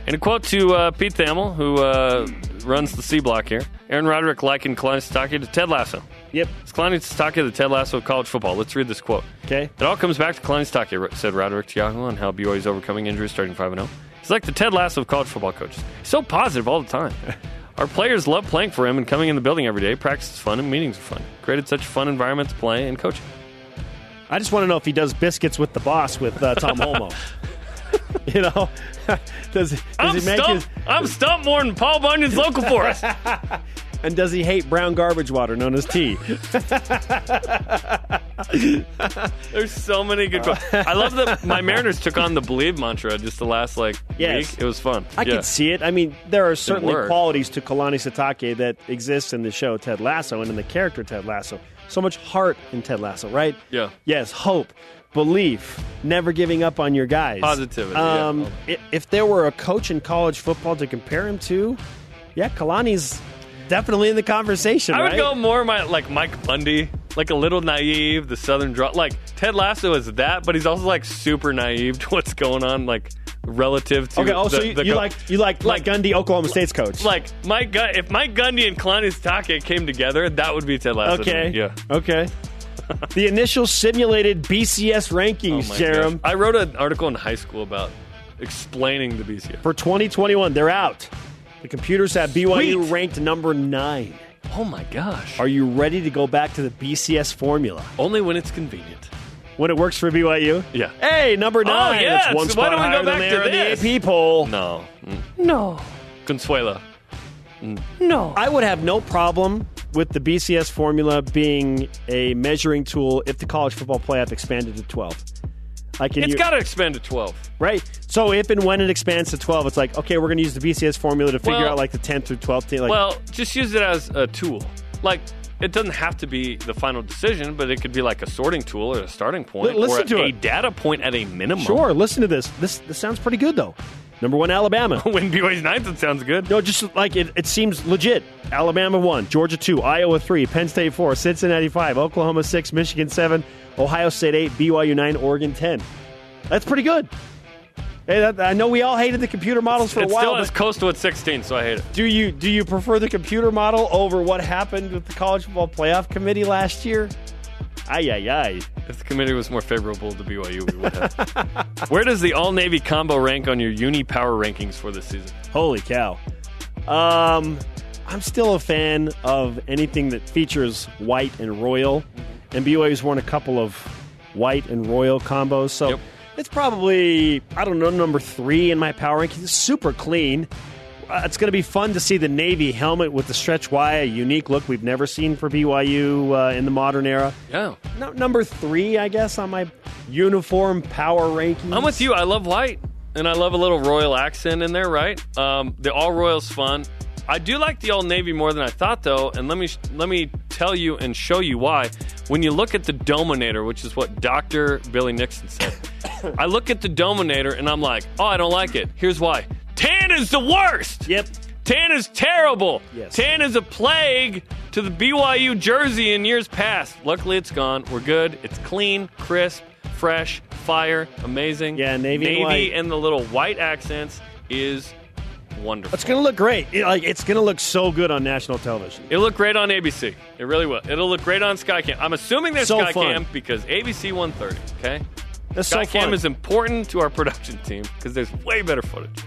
And a quote to uh, Pete Thamel, who uh, runs the C block here. Aaron Roderick likened Kalani Sitake to Ted Lasso. Yep. It's Kalani Sitake the Ted Lasso of college football. Let's read this quote. Okay. It all comes back to Kalani Sitake, said Roderick Yahoo on how BYU is overcoming injuries starting 5 0. He's like the Ted Lasso of college football coaches. He's so positive all the time. Our players love playing for him and coming in the building every day. Practice is fun and meetings are fun. Created such a fun environment to play and coaching. I just want to know if he does biscuits with the boss with uh, Tom Holmoe. you know, does, does I'm he make stumped. his, I'm stumped more than Paul Bunyan's local for us. And does he hate brown garbage water known as tea? There's so many good quotes. I love that my Mariners took on the believe mantra just the last like Yes. week. It was fun. I yeah. can see it. I mean, there are certainly qualities to Kalani Sitake that exists in the show Ted Lasso and in the character Ted Lasso. So much heart in Ted Lasso, right? Yeah. Yes, hope, belief, never giving up on your guys. Positivity. Um, i- If there were a coach in college football to compare him to, yeah, Kalani's definitely in the conversation. I would go more my like Mike Gundy, like a little naive, the Southern draw. Like Ted Lasso is that, but he's also like super naive to what's going on, like relative to. Okay. Oh, also, the- you, the you like you like like- Mike Gundy, Oklahoma State's coach. like Mike Gun- if Mike Gundy and Kalani Sitake came together, that would be Ted Lasso. okay. Yeah. Okay. the initial simulated BCS Oh rankings, my Jarom. I wrote an article in high school about explaining the BCS. For 2021, they're out. The computers have BYU Sweet. ranked number nine. Oh my gosh. Are you ready to go back to the BCS formula Only when it's convenient. when it works for BYU? Yeah. Hey, number nine. yes. It's one Why spot don't we go higher back than to they are this? the AP poll. No. Mm. No. Consuela. No. I would have no problem with the BCS formula being a measuring tool if the college football playoff expanded to 12. Like It's got to expand to 12. right. So if and when it expands to 12, it's like, okay, we're going to use the BCS formula to figure Well- out like the 10th through 12th team. Like, Well, just use it as a tool. Like, it doesn't have to be the final decision, but it could be like a sorting tool or a starting point Li- listen or to a it. data point at a minimum. sure, listen to this. This this sounds pretty good though. Number one, Alabama. when BYU's ninth, it sounds good. No, just like it, it seems legit. Alabama one, Georgia two, Iowa three, Penn State four, Cincinnati five, Oklahoma six, Michigan seven, Ohio State eight, BYU nine, Oregon ten. That's pretty good. Hey, that, I know we all hated the computer models for a while. still has Coastal at 16, so I hate it. do you do you prefer the computer model over what happened with the college football playoff committee last year? Ay ay ay. If the committee was more favorable to BYU, we would have. Where does the All Navy combo rank on your Uni Power rankings for this season? Holy cow. Um, I'm still a fan of anything that features white and royal, and BYU's worn a couple of white and royal combos, so Yep. it's probably I don't know number three in my power ranking. Super clean. Uh, it's going to be fun to see the navy helmet with the stretch Y, a unique look we've never seen for BYU uh, in the modern era. Yeah. No, number three, I guess, on my uniform power ranking. I'm with you. I love white, and I love a little royal accent in there, right? Um, the all royal's fun. I do like the Old navy more than I thought, though, and let me let me tell you and show you why. When you look at the Dominator, which is what Doctor Billy Nixon said, I look at the Dominator and I'm like, oh, I don't like it. Here's why: tan is the worst. Yep. Tan is terrible. Yes. Tan is a plague to the BYU jersey in years past. Luckily, it's gone. We're good. It's clean, crisp, fresh, fire, amazing. Yeah, navy and navy white. and the little white accents is wonderful. It's going to look great. It- like it's going to look so good on national television. It'll look great on ABC. It really will. It'll look great on Skycam. I'm assuming there's So Skycam because ABC 130. Okay, That's so Skycam fun. is important to our production team because there's way better footage.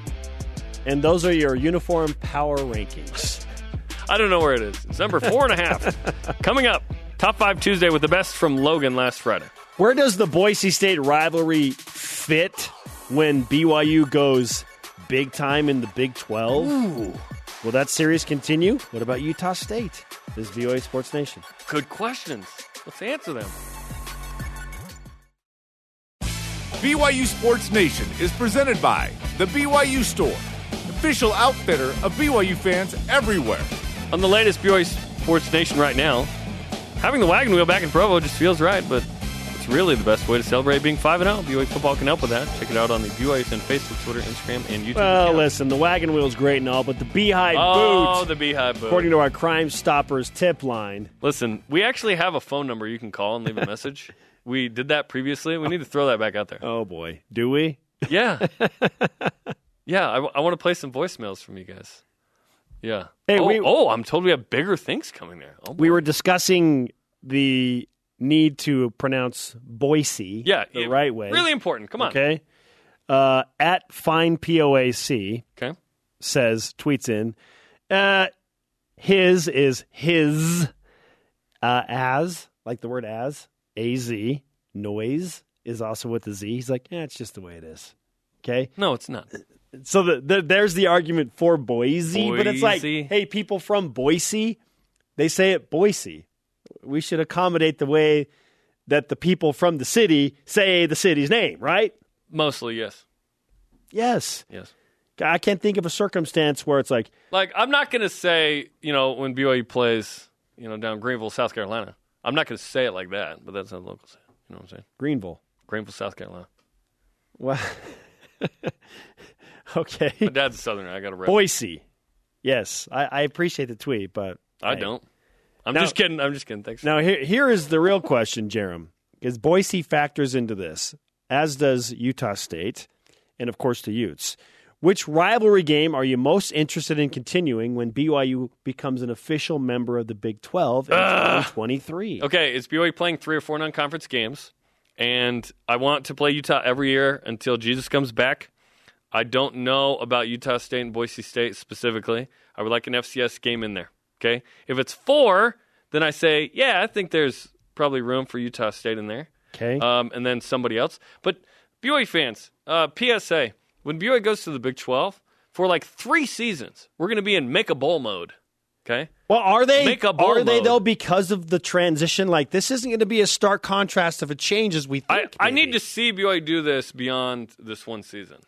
And those are your uniform power rankings. I don't know where it is. It's number four and a half. Coming up, top five Tuesday with the best from Logan last Friday. Where does the Boise State rivalry fit when BYU goes big time in the Big 12? Will that series continue? What about Utah State? This is BYU Sports Nation. Good questions. Let's answer them. BYU Sports Nation is presented by The BYU Store, official outfitter of BYU fans everywhere. On the latest BYU Sports Nation right now, having the wagon wheel back in Provo just feels right, but really the best way to celebrate being 5 and 0. BYU football can help with that. Check it out on the BYU Fan Facebook, Twitter, Instagram, and YouTube. Well, account. listen, the wagon wheel's great and all, but the beehive Oh, boot, the Beehive Boot. according to our Crime Stoppers tip line, Listen, we actually have a phone number you can call and leave a message. we did that previously. We need to throw that back out there. oh boy, do we? Yeah. yeah, I, want to play some voicemails from you guys. Yeah. Hey, oh, we- oh, I'm told we have bigger things coming there. Oh, We were discussing the need to pronounce Boise yeah, the yeah, right way. Really important. Come on. Okay. Uh, at fine POAC Okay. says, tweets in, uh, his is his, uh, as, like the word as, AZ, noise is also with the Z. He's like, yeah, it's just the way it is. Okay. No, it's not. So the, the, there's the argument for Boise, but it's like, hey, people from Boise, they say it Boise. We should accommodate the way that the people from the city say the city's name, right? Mostly, yes. Yes. Yes. I can't think of a circumstance where it's like, Like, I'm not going to say, you know, when BYU plays, you know, down Greenville, South Carolina, I'm not going to say it like that, but that's how the locals say it. You know what I'm saying? Greenville. Greenville, South Carolina. Well, okay. My dad's a Southerner. I got to. Boise. Yes, I, I appreciate the tweet, but I hey. don't. I'm Now- just kidding. I'm just kidding. Thanks. Now here here is the real question, Jarom, because Boise factors into this, as does Utah State, and of course the Utes. Which rivalry game are you most interested in continuing when BYU becomes an official member of the Big 12 in 2023? Okay, it's BYU playing three or four non-conference games, and I want to play Utah every year until Jesus comes back. I don't know about Utah State and Boise State specifically. I would like an FCS game in there. Okay, if it's four, then I say, yeah, I think there's probably room for Utah State in there, Okay. um, and then somebody else. But BYU fans, uh, PSA: when BYU goes to the Big 12 for like three seasons, we're going to be in make a bowl mode. Okay. well, are they make a bowl are they mode. though because of the transition? Like this isn't going to be a stark contrast of a change as we I, think. I need to see BYU do this beyond this one season.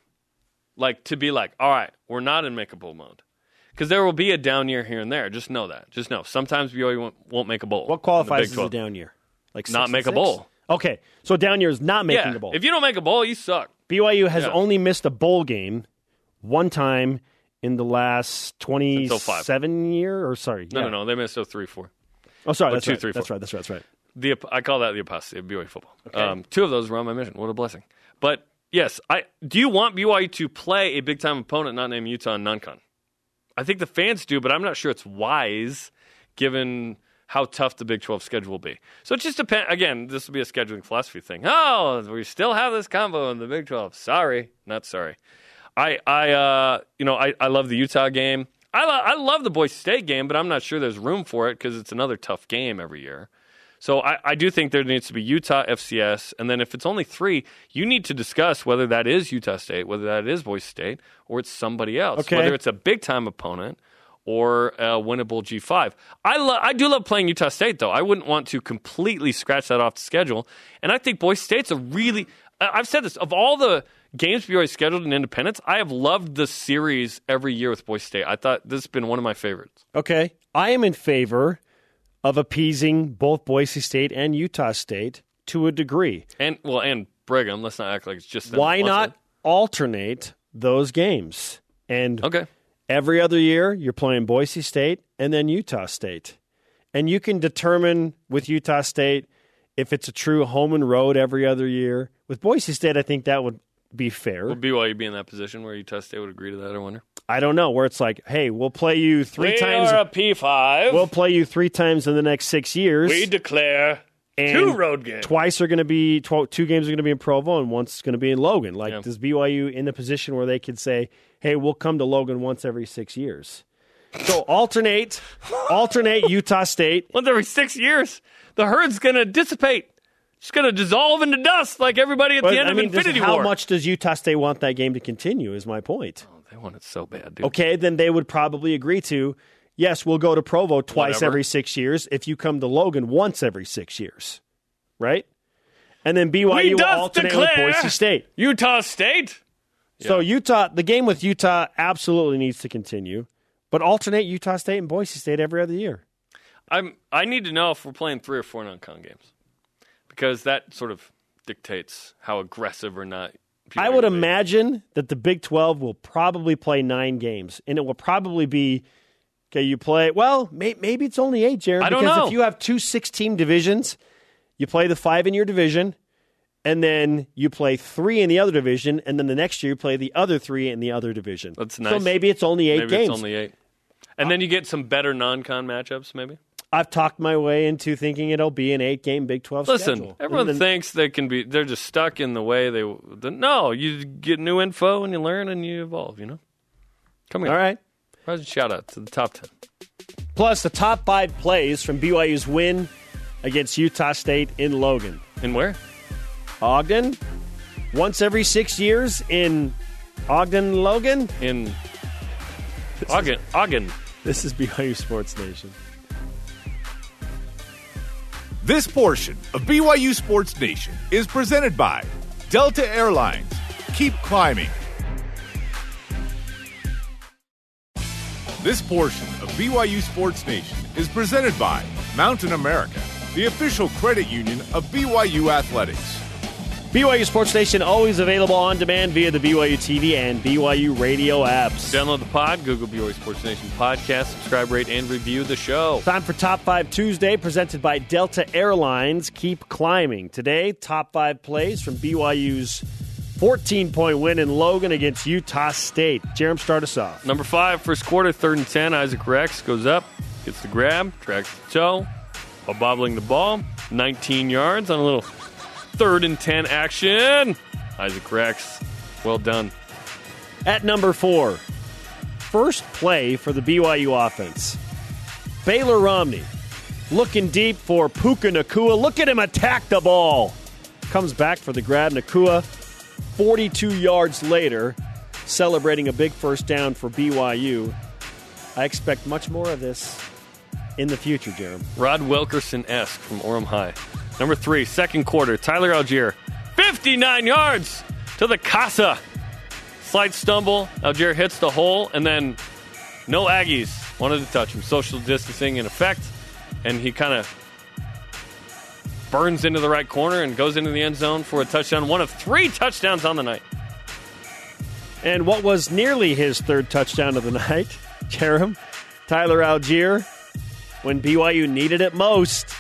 Like to be like, all right, we're not in make a bowl mode. Because there will be a down year here and there. Just know that. Just know. Sometimes BYU won't, won't make a bowl. What qualifies as a down year? Like Not make and a bowl. Okay, so down year is not making Yeah. a bowl. If you don't make a bowl, you suck. BYU has Yeah. only missed a bowl game one time in the last 05. twenty-seven year or sorry, No, yeah. no, no. They missed 03 4. Oh, sorry, Or that's two, right. three, that's right. That's right. That's right. The I call that the apostasy of BYU football. Um, two of those were on my mission. What a blessing. But yes, I do you want BYU to play a big time opponent not named Utah and non-con? I think the fans do, but I'm not sure it's wise given how tough the Big 12 schedule will be. So it just depends. Again, this will be a scheduling philosophy thing. Oh, we still have this combo in the Big 12. Sorry, not sorry. I, I, uh, you know, I, I love the Utah game. I, lo- I love the Boise State game, but I'm not sure there's room for it because it's another tough game every year. So I, I do think there needs to be Utah FCS, and then if it's only three, you need to discuss whether that is Utah State, whether that is Boise State, or it's somebody else. Okay. Whether it's a big time opponent or a winnable G5. I lo- I do love playing Utah State though. I wouldn't want to completely scratch that off the schedule. And I think Boise State's a really I've said this of all the games BYU scheduled in Independence, I have loved the series every year with Boise State. I thought this has been one of my favorites. Okay, I am in favor of appeasing both Boise State and Utah State to a degree. And well, and Brigham. Let's not act like it's just them. Why What's not alternate those games? And Okay. every other year, you're playing Boise State and then Utah State. And you can determine with Utah State if it's a true home and road every other year. With Boise State, I think that would be fair. Would BYU be in that position where Utah State would agree to that? I wonder. I don't know where it's like, hey, we'll play you three we times. are a P five. We'll play you three times in the next six years. we declare and two road games. Twice are going to be tw- two games are going to be in Provo, and once going to be in Logan. Like, Yeah. does BYU in the position where they could say, "Hey, we'll come to Logan once every six years"? So alternate, alternate Utah State. Once every six years, the herd's going to dissipate. It's going to dissolve into dust like everybody at But, the end I of mean, does- Infinity War. how much does Utah State want that game to continue? Is my point. Oh, they want it so bad, dude. Okay, then they would probably agree to. Yes, we'll go to Provo twice Whatever. every six years if you come to Logan once every six years, right? And then BYU we will alternate with Boise State. Utah State. So Utah, the game with Utah absolutely needs to continue, but alternate Utah State and Boise State every other year. I'm. I need to know if we're playing three or four non-con games, because that sort of dictates how aggressive or not. I would imagine that the Big 12 will probably play nine games, and it will probably be okay. You play well, may, maybe it's only eight, Jared. I don't because know. if you have two six-team divisions, you play the five in your division, and then you play three in the other division, and then the next year you play the other three in the other division. That's nice. So maybe it's only eight Maybe games. it's only eight. And then you get some better non-con matchups, maybe. I've talked my way into thinking it'll be an eight-game Big 12 Listen, schedule. everyone then- thinks they can be. They're just stuck in the way they. The, no, you get new info and you learn and you evolve. You know. Come here. All right. Shout out to the top ten. Plus, the top five plays from BYU's win against Utah State in Logan. And where? Ogden, once every six years in Ogden, Logan. In Ogden. Ogden. This is BYU Sports Nation. This portion of BYU Sports Nation is presented by Delta Airlines. Keep climbing. This portion of BYU Sports Nation is presented by Mountain America, the official credit union of BYU Athletics. BYU Sports Nation always available on demand via the BYU TV and BYU radio apps. Download the pod. Google BYU Sports Nation podcast. Subscribe, rate, and review the show. Time for Top 5 Tuesday, presented by Delta Airlines. Keep climbing. Today, top five plays from BYU's 14 point win in Logan against Utah State. Jarom, start us off. Number five, first quarter, third and ten. Isaac Rex goes up, gets the grab, tracks the toe, while bobbling the ball, 19 yards on a little third and ten action. Isaac Rex, well done. At number four, first play for the BYU offense. Baylor Romney looking deep for Puka Nacua. Look at him attack the ball. Comes back for the grab. Nacua, 42 yards later, celebrating a big first down for BYU. I expect much more of this in the future, Jeremy. Rod Wilkerson esque from Orem High. Number three, second quarter, Tyler Allgeier, 59 yards to the Casa. Slight stumble, Allgeier hits the hole, and then no Aggies wanted to touch him. Social distancing in effect, and he kind of burns into the right corner and goes into the end zone for a touchdown. One of three touchdowns on the night. And what was nearly his third touchdown of the night, Jarom, Tyler Allgeier, when BYU needed it most,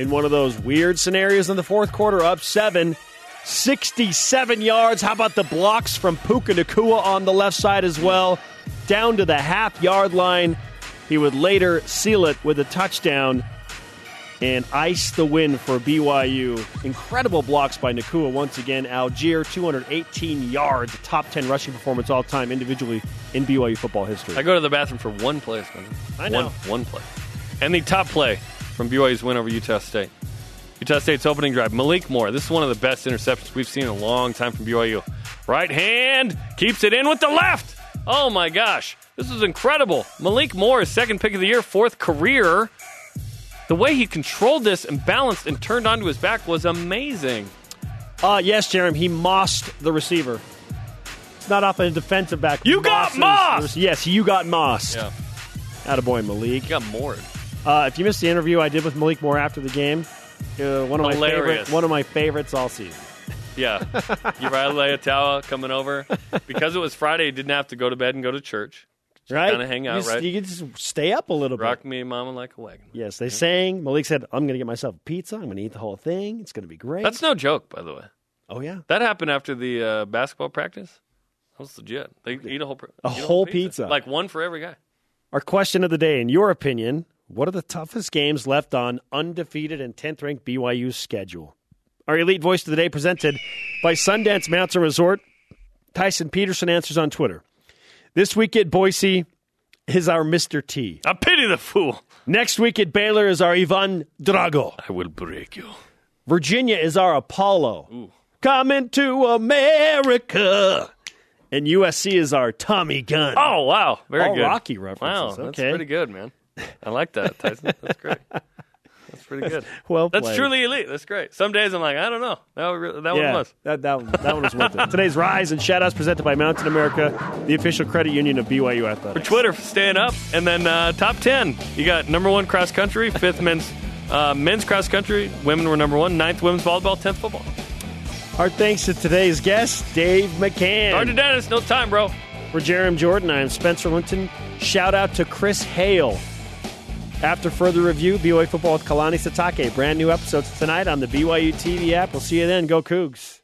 in one of those weird scenarios in the fourth quarter, up seven, 67 yards. How about the blocks from Puka Nacua on the left side as well? Down to the half yard line. He would later seal it with a touchdown and ice the win for BYU. Incredible blocks by Nacua once again. Allgeier, 218 yards, top 10 rushing performance all time individually in BYU football history. I go to the bathroom for one play, Spencer. I know. One, one play. And the top play from BYU's win over Utah State. Utah State's opening drive. Malik Moore. This is one of the best interceptions we've seen in a long time from BYU. Right hand keeps it in with the left. Oh my gosh. This is incredible. Malik Moore, second pick of the year, fourth career. The way he controlled this and balanced and turned onto his back was amazing. Uh, yes, Jeremy, he mossed the receiver. It's not off a defensive back. You got mossed! Yes, you got mossed. Yeah. Attaboy, Malik. He got moored. Uh, if you missed the interview I did with Malik Moore after the game, uh, one of my favorite, one of my favorites all season. Yeah. Uriah Leiataua coming over. Because it was Friday, he didn't have to go to bed and go to church. Right? kinda hang out, you just, right? You can just stay up a little bit. Rock me, mama, like a wagon. Yes, they sang. Malik said, "I'm going to get myself a pizza. I'm going to eat the whole thing. It's going to be great." That's no joke, by the way. oh yeah, That happened after the uh, basketball practice. That was legit. They eat a whole A whole pizza. like one for every guy. Our question of the day, in your opinion, what are the toughest games left on undefeated and 10th ranked BYU's schedule? Our elite voice of the day presented by Sundance Mountain Resort. Tyson Peterson answers on Twitter. This week at Boise is our Mr. T. I pity the fool. Next week at Baylor is our Ivan Drago. I will break you. Virginia is our Apollo. Coming to America. And USC is our Tommy Gunn. Oh wow, very All good. Rocky Wow, references. that's okay. pretty good, man. I like that, Tyson. That's great. That's pretty good. Well That's truly elite. That's great. Some days I'm like, I don't know. That, that one was. That, that, one- that one was worth it. Today's Rise and Shoutouts presented by Mountain America, the official credit union of BYU Athletics. For Twitter for staying up, and then uh, top ten. You got number one cross country, fifth men's Uh, men's cross country, women were number one. Ninth women's volleyball, tenth football. Our thanks to today's guest, Dave McCann. Sorry to Dennis, no time, bro. For Jarom Jordan, I am Spencer Linton. Shout out to Chris Hale. After further review, BYU football with Kalani Sitake. Brand new episodes tonight on the BYU TV app. We'll see you then. Go Cougs.